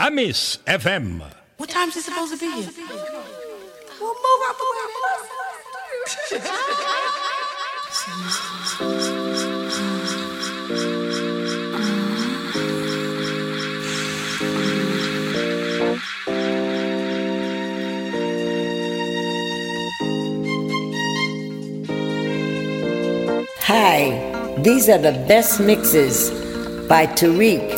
Amis FM. What time is it supposed to be here? Well, move out the way. Hi, these are the best mixes by Tarek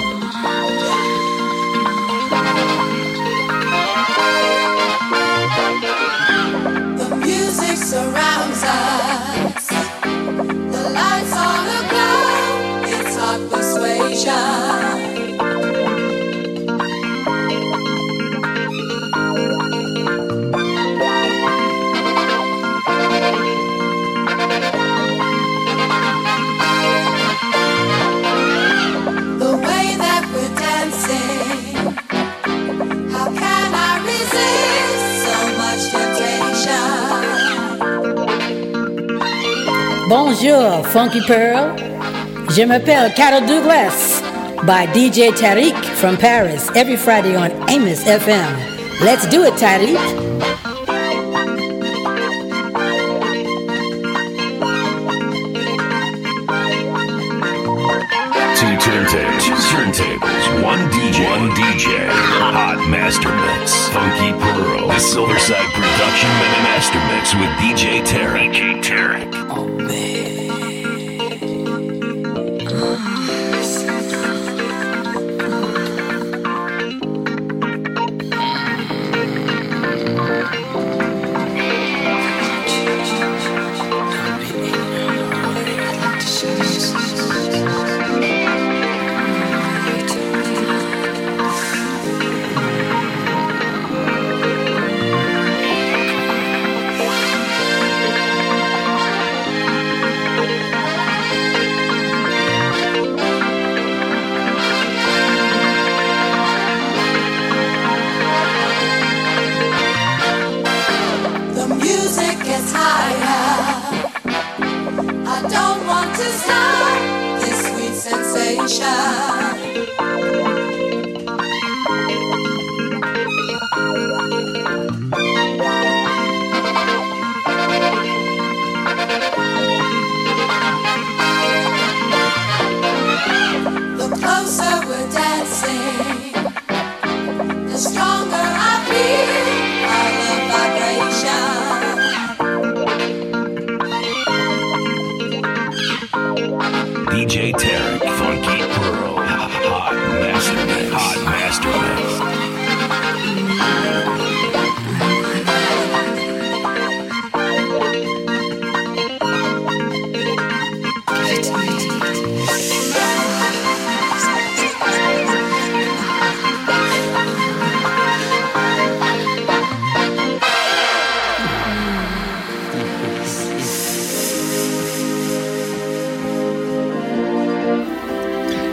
Bonjour, Funky Pearl. Je m'appelle Carol Douglas by DJ Tarek from Paris every Friday on Amos FM. Let's do it, Tarek. Silverside production and master mix with DJ Tarek. DJ Tarek. Oh, the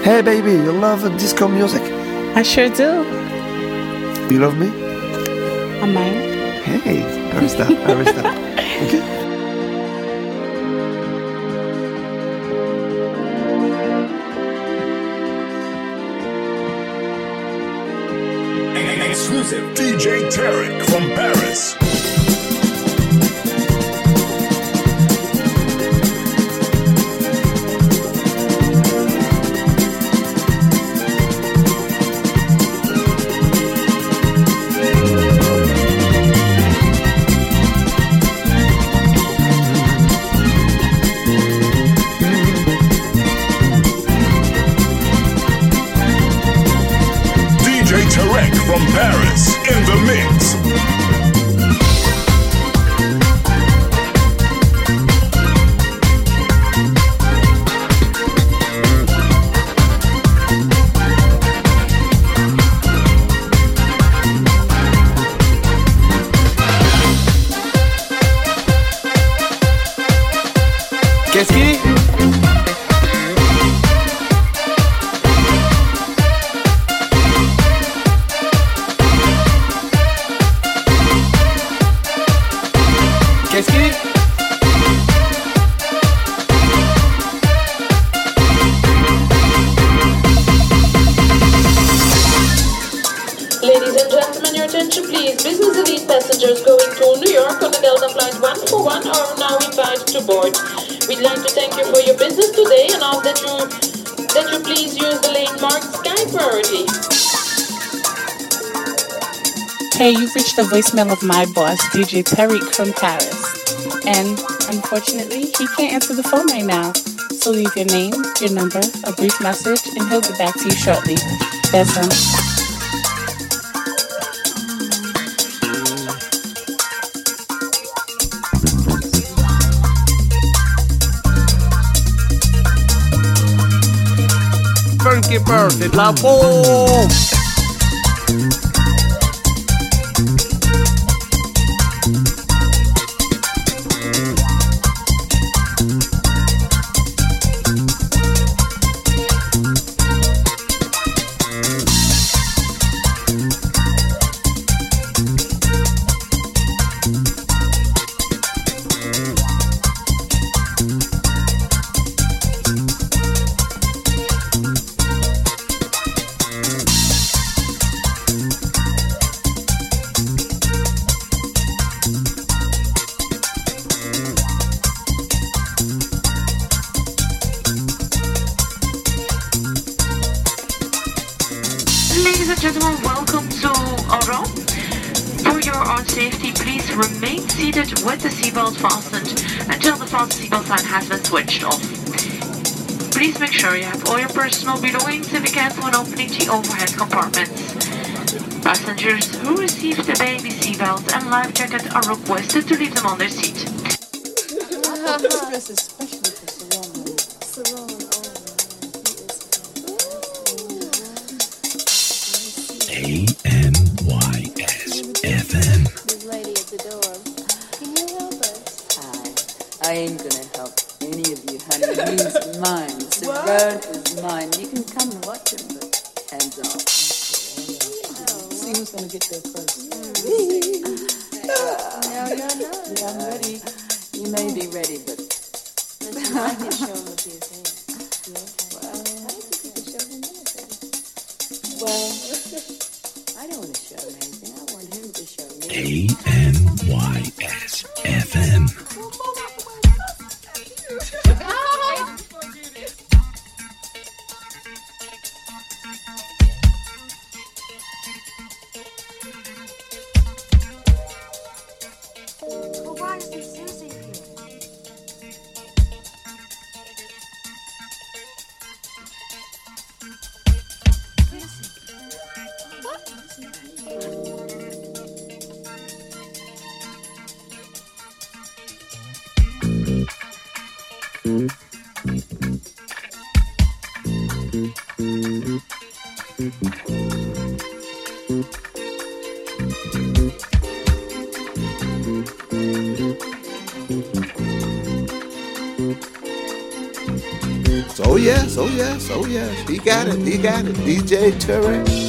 Hey baby, you love disco music? I sure do. You love me? I might. Hey, ahí está, ahí está. Okay. Exclusive DJ Tarek from Paris. The voicemail of my boss, DJ Tarek from Paris. And unfortunately, he can't answer the phone right now. So leave your name, your number, a brief message, and he'll get back to you shortly. That's all. Funky Bird, la voz. Mine. Saran is mine. You can come and watch him, but hands off. See who's gonna get there first. no, you're not. Yeah, I'm ready. You may be ready, but I can show him with his hands. Well, I can show him anything. Well, I don't want to show him anything. I want him to show me. Got it. DJ Tarek.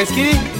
Qu'est-ce qu'il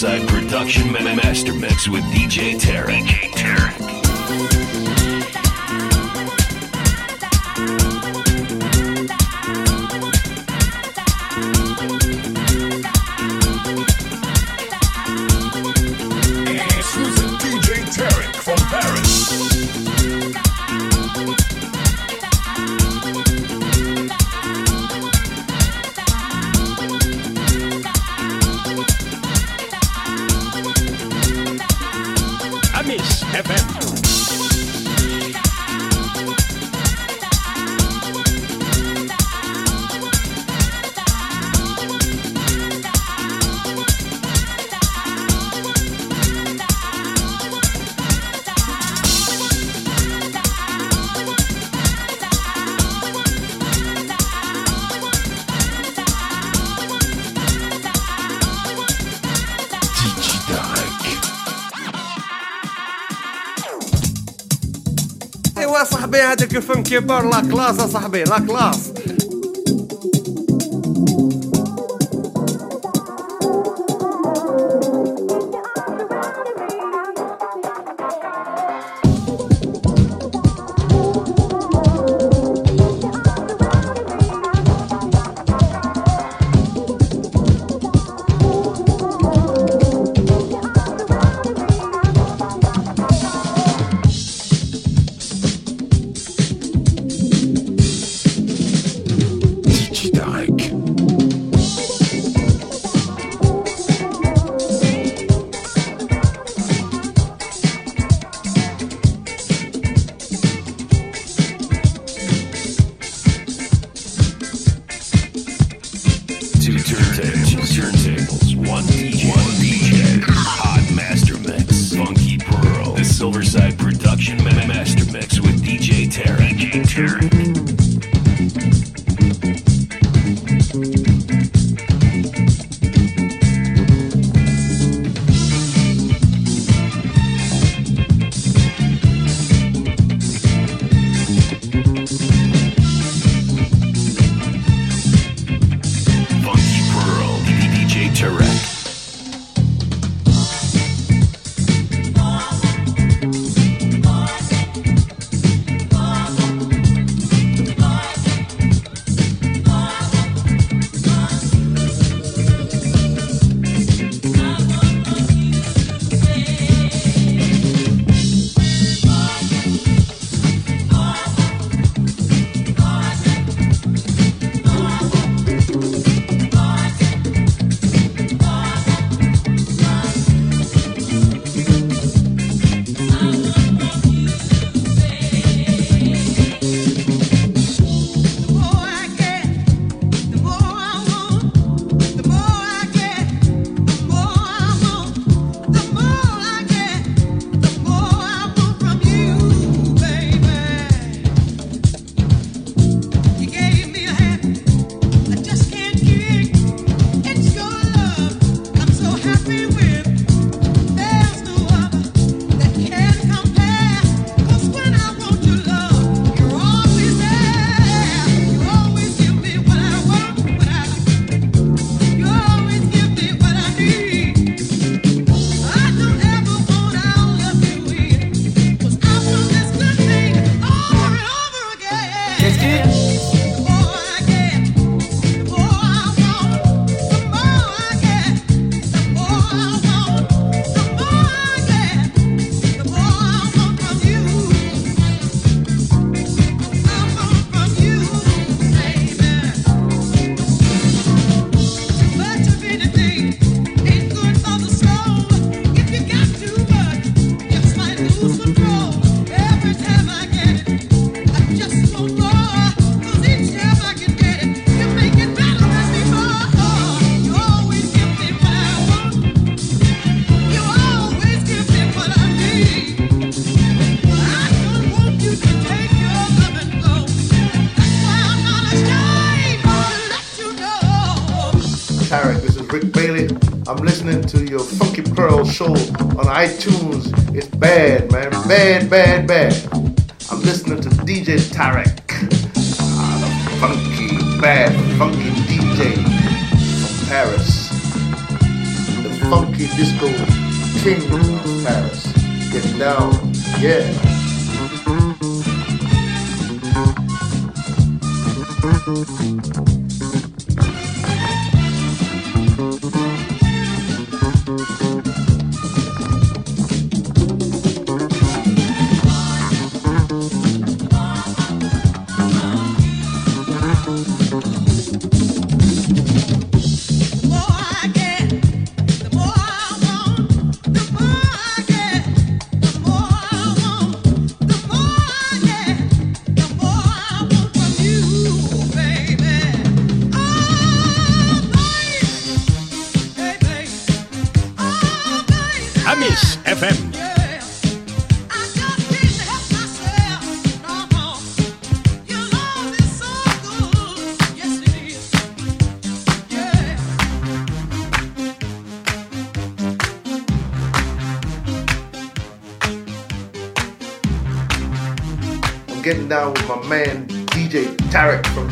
Westside Production Master Mix with DJ Terry. que a la classe, sabe? La classe. video.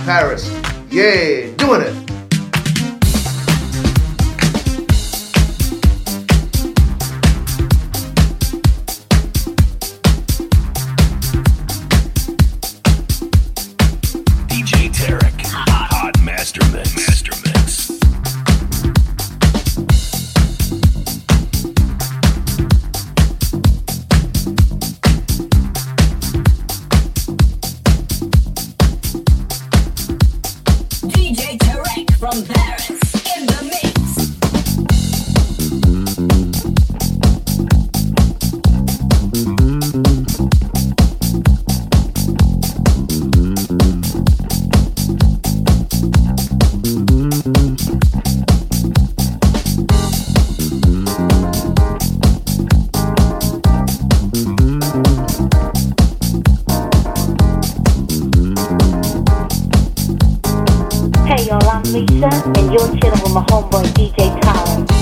Paris. Yeah, with my homeboy DJ Tyler.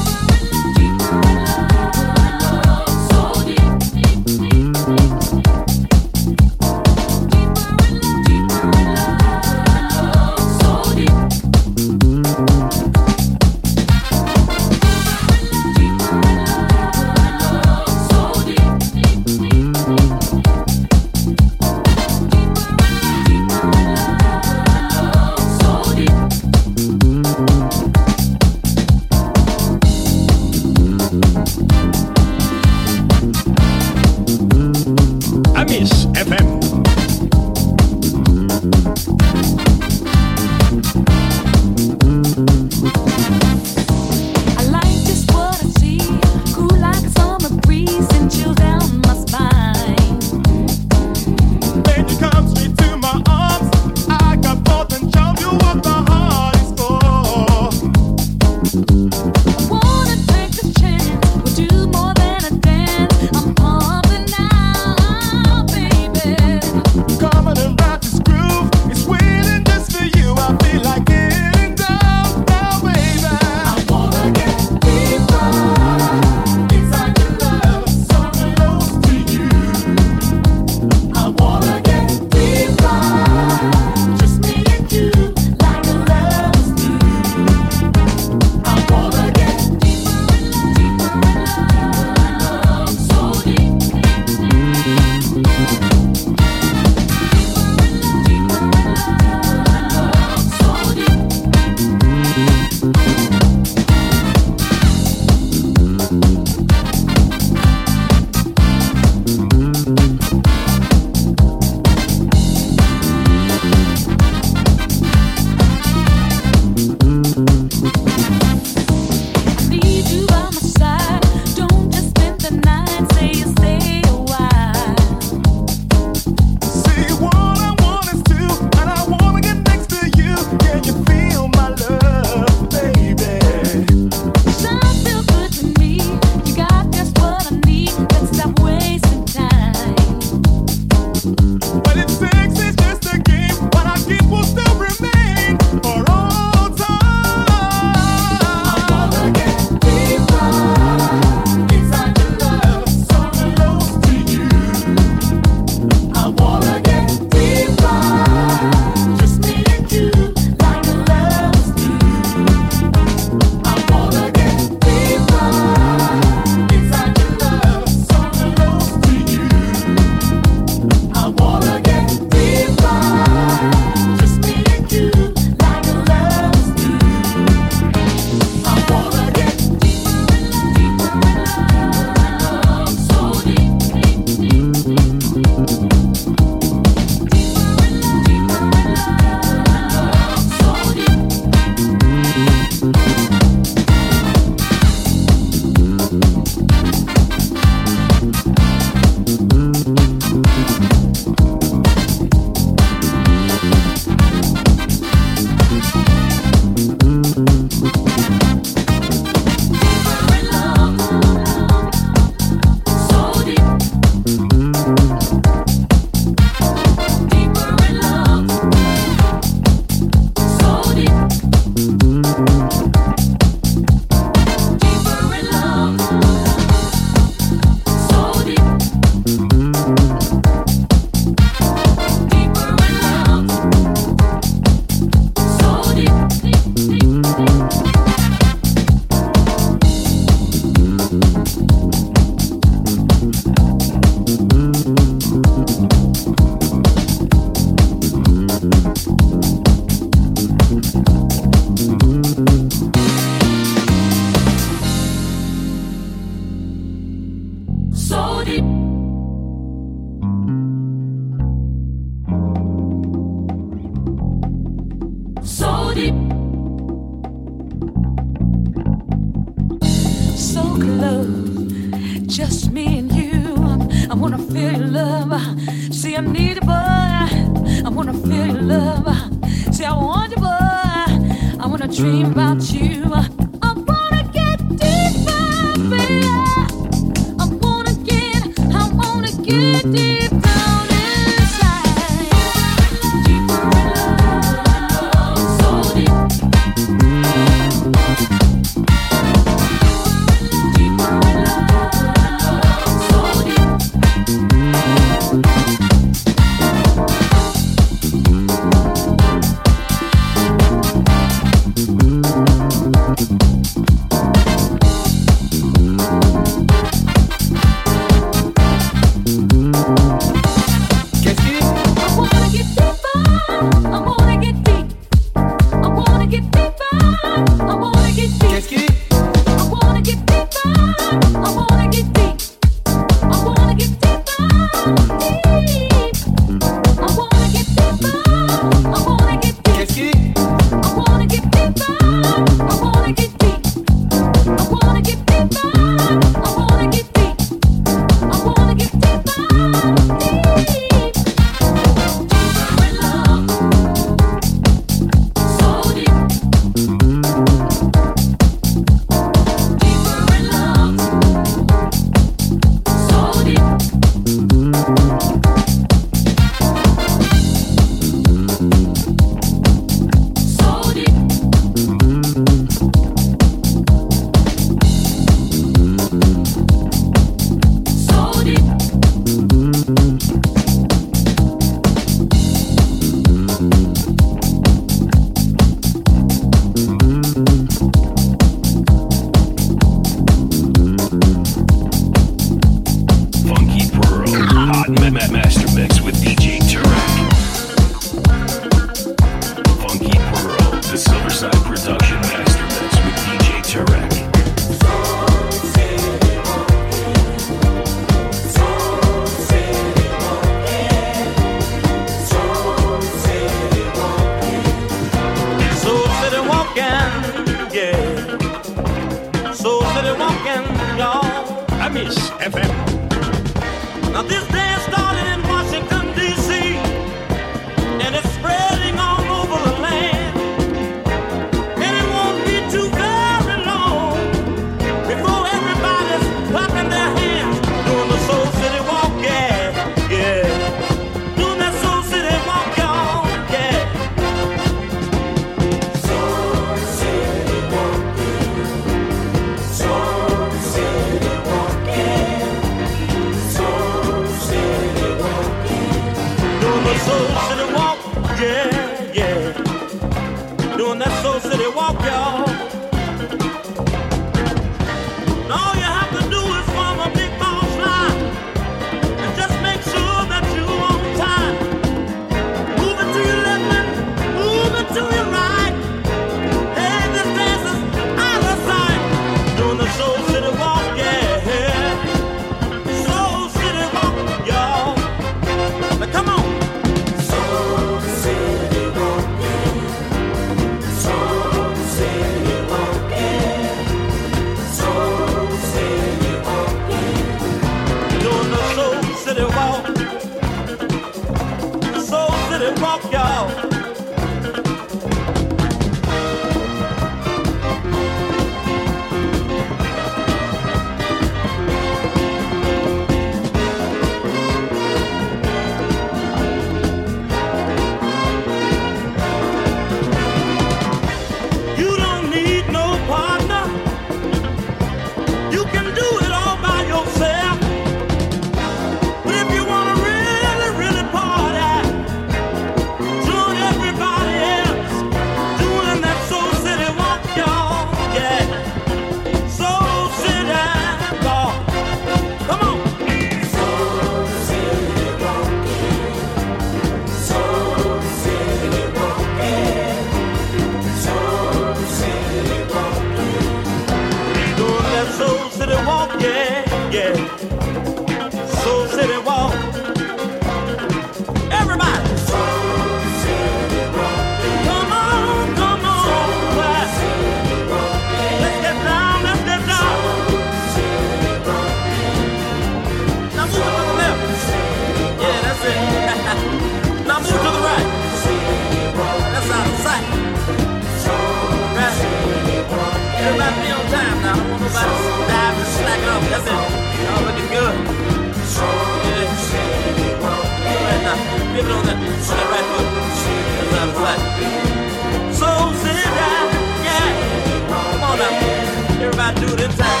So sit down, yeah. Come on now. Everybody do the time.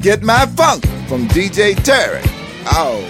Get my funk from DJ Tarek. Oh,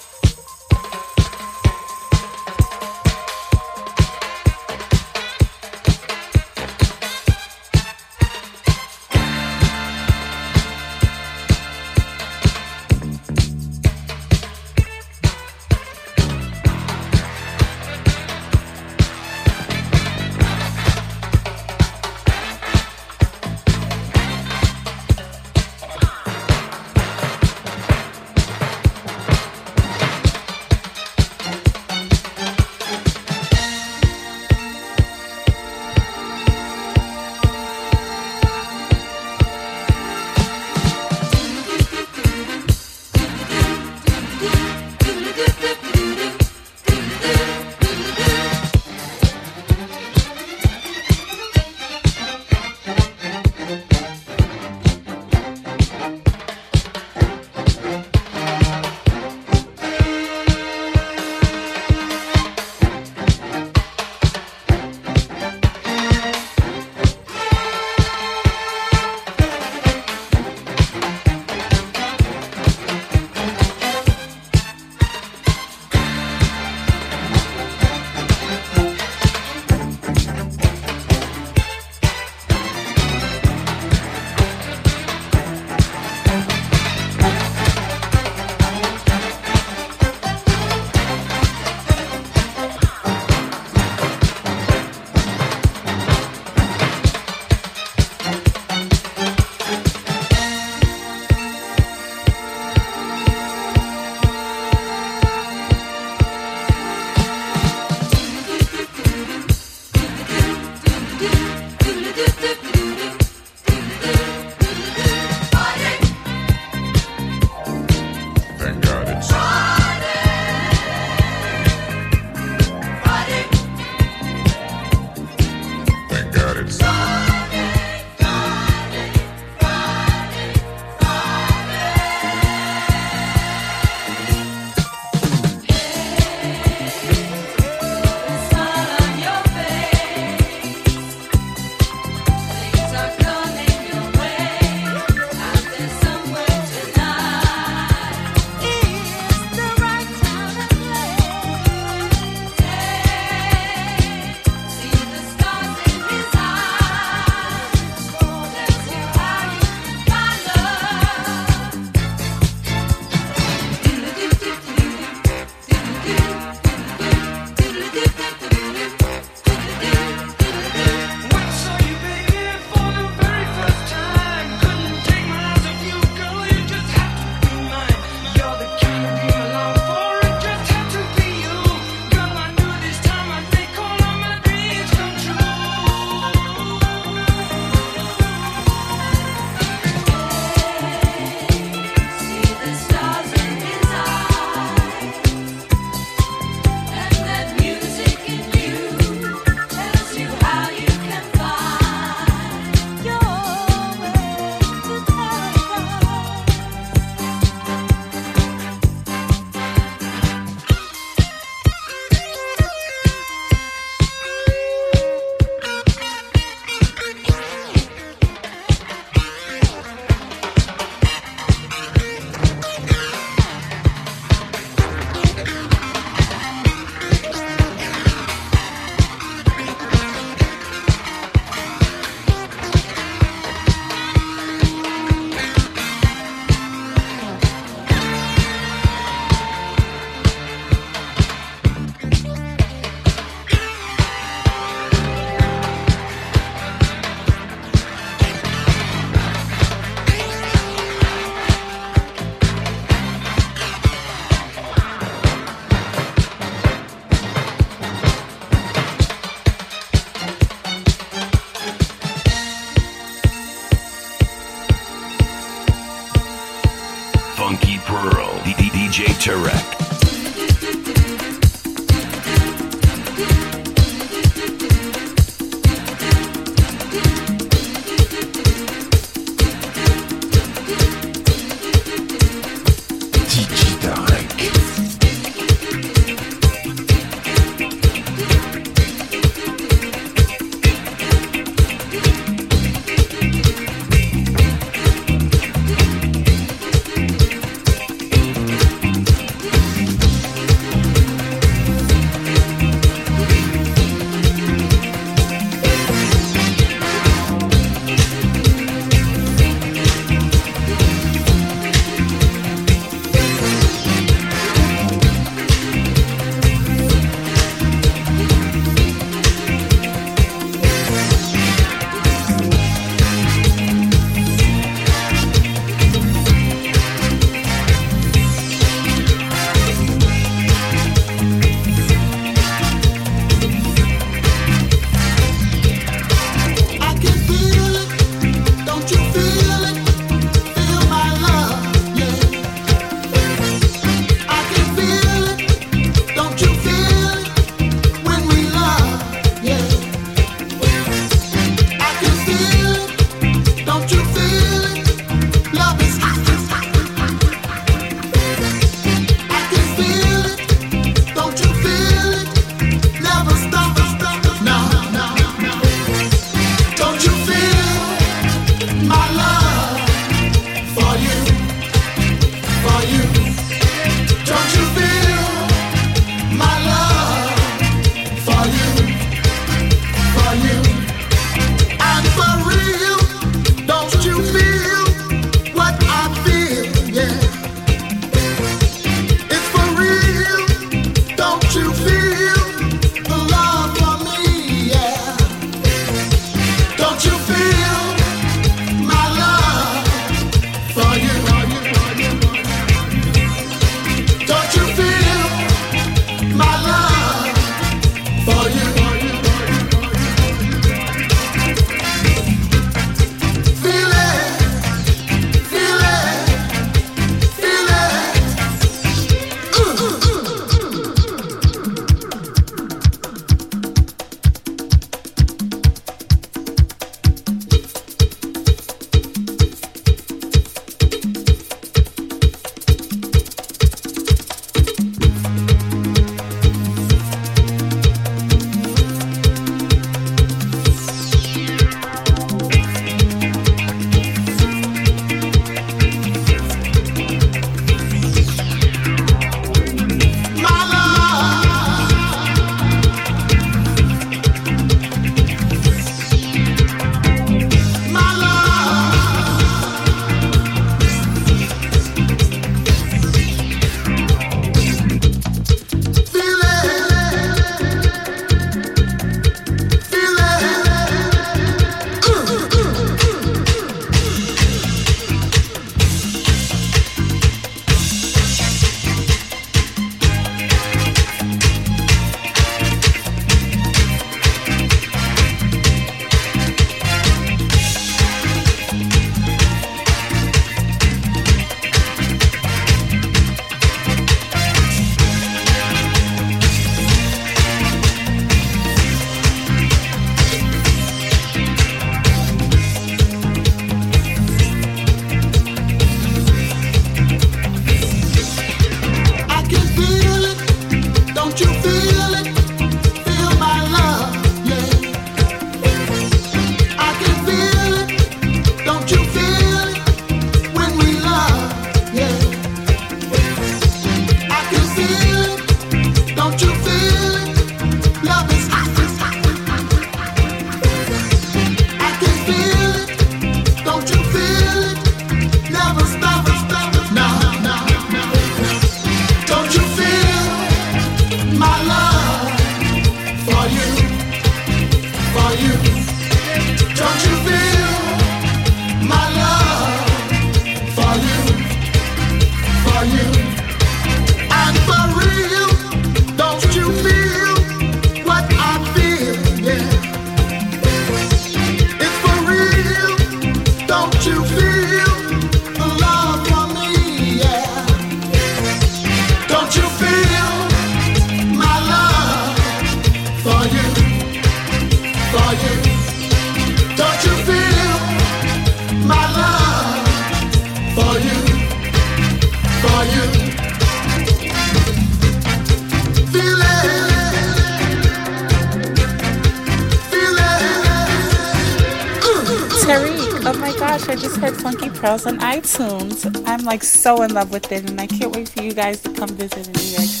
like so in love with it, and I can't wait for you guys to come visit in New York.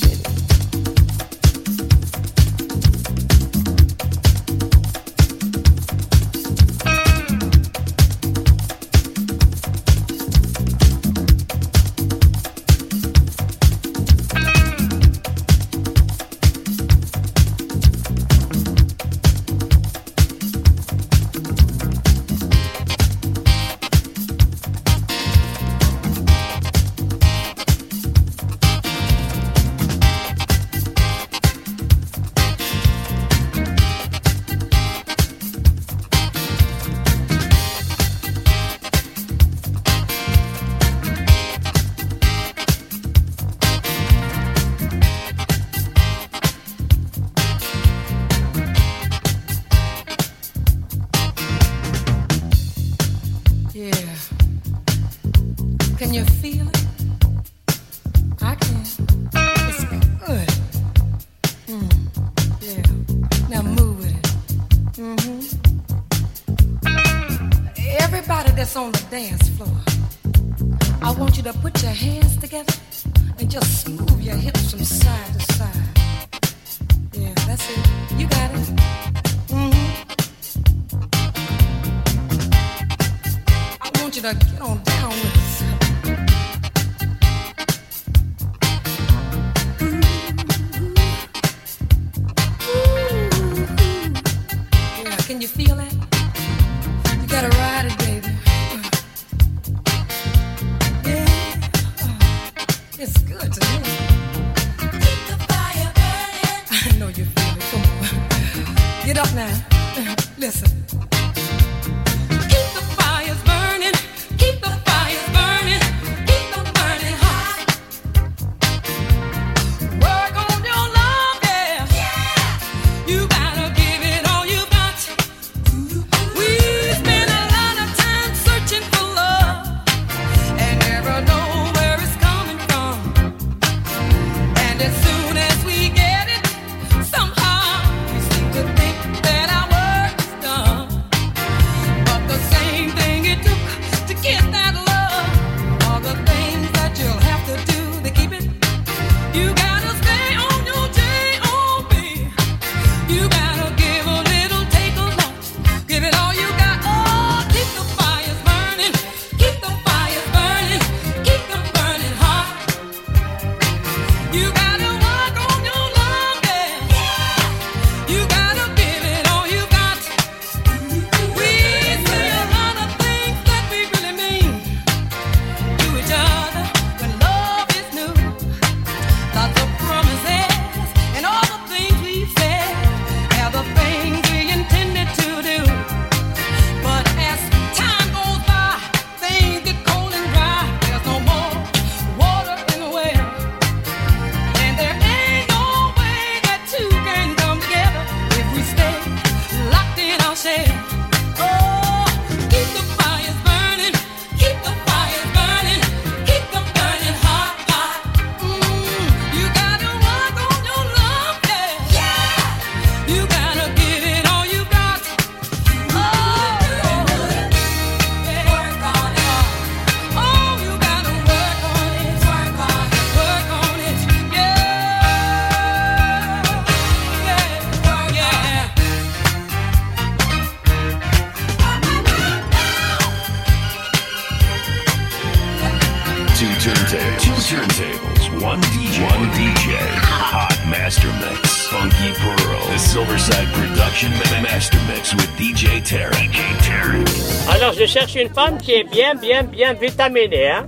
une femme qui est bien, bien, bien vitaminée. Hein?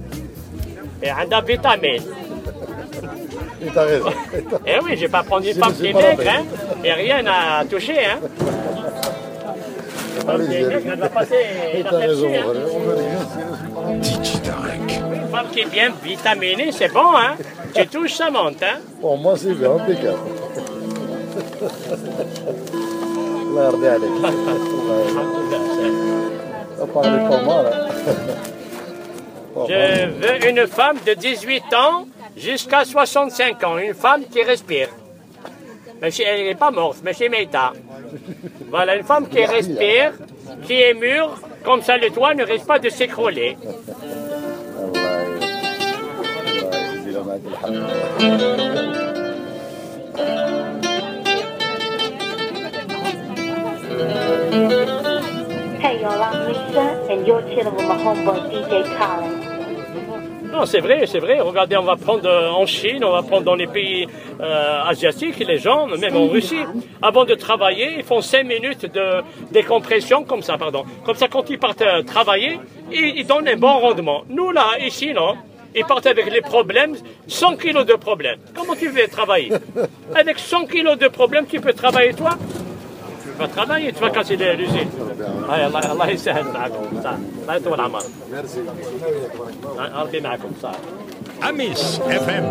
Et elle a vitamine. T'as raison. Eh oui, j'ai pas prendre une femme qui est maigre, hein? Et rien à toucher, hein? Femme hein. Tarek. Une femme qui est bien vitaminée, c'est bon, hein? Tu touches, ça monte, hein? Pour moi, c'est bien, impeccable. الله يرضي je veux une femme de 18 ans jusqu'à 65 ans, une femme qui respire. Mais elle n'est pas morte, mais chez Meita. Voilà, une femme qui respire, qui est mûre, comme ça le toit ne risque pas de s'écrouler. Non, c'est vrai, c'est vrai. Regardez, on va prendre euh, en Chine, on va prendre dans les pays euh, asiatiques, les gens, même en Russie, avant de travailler, ils font 5 minutes de décompression, comme ça, pardon. Comme ça, quand ils partent euh, travailler, ils, ils donnent un bon rendement. Nous, là, ici, non. Ils partent avec les problèmes, 100 kilos de problèmes. Comment tu veux travailler? Avec 100 kilos de problèmes, tu peux travailler, toi? Tu vas travailler, tu vas casser les- l'usine. هاي الله الله يسهل معكم صح الله يطول عمرك ربي معكم صح Amis FM.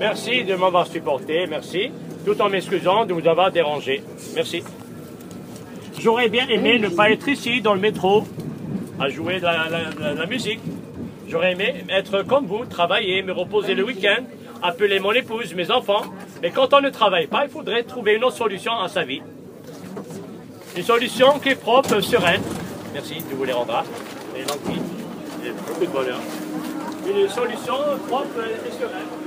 Merci de m'avoir supporté, merci, tout en m'excusant de vous avoir dérangé. Merci. J'aurais bien aimé ne pas être ici dans le métro à jouer de la, la- la- la musique. J'aurais aimé être comme vous, travailler, me reposer le week-end, appeler mon épouse, mes enfants. Mais quand on ne travaille pas, il faudrait trouver une autre solution à sa vie. Une solution qui est propre, sereine. Merci, Dieu vous les rendra. Et vie. Et beaucoup de bonheur. Une solution propre et sereine.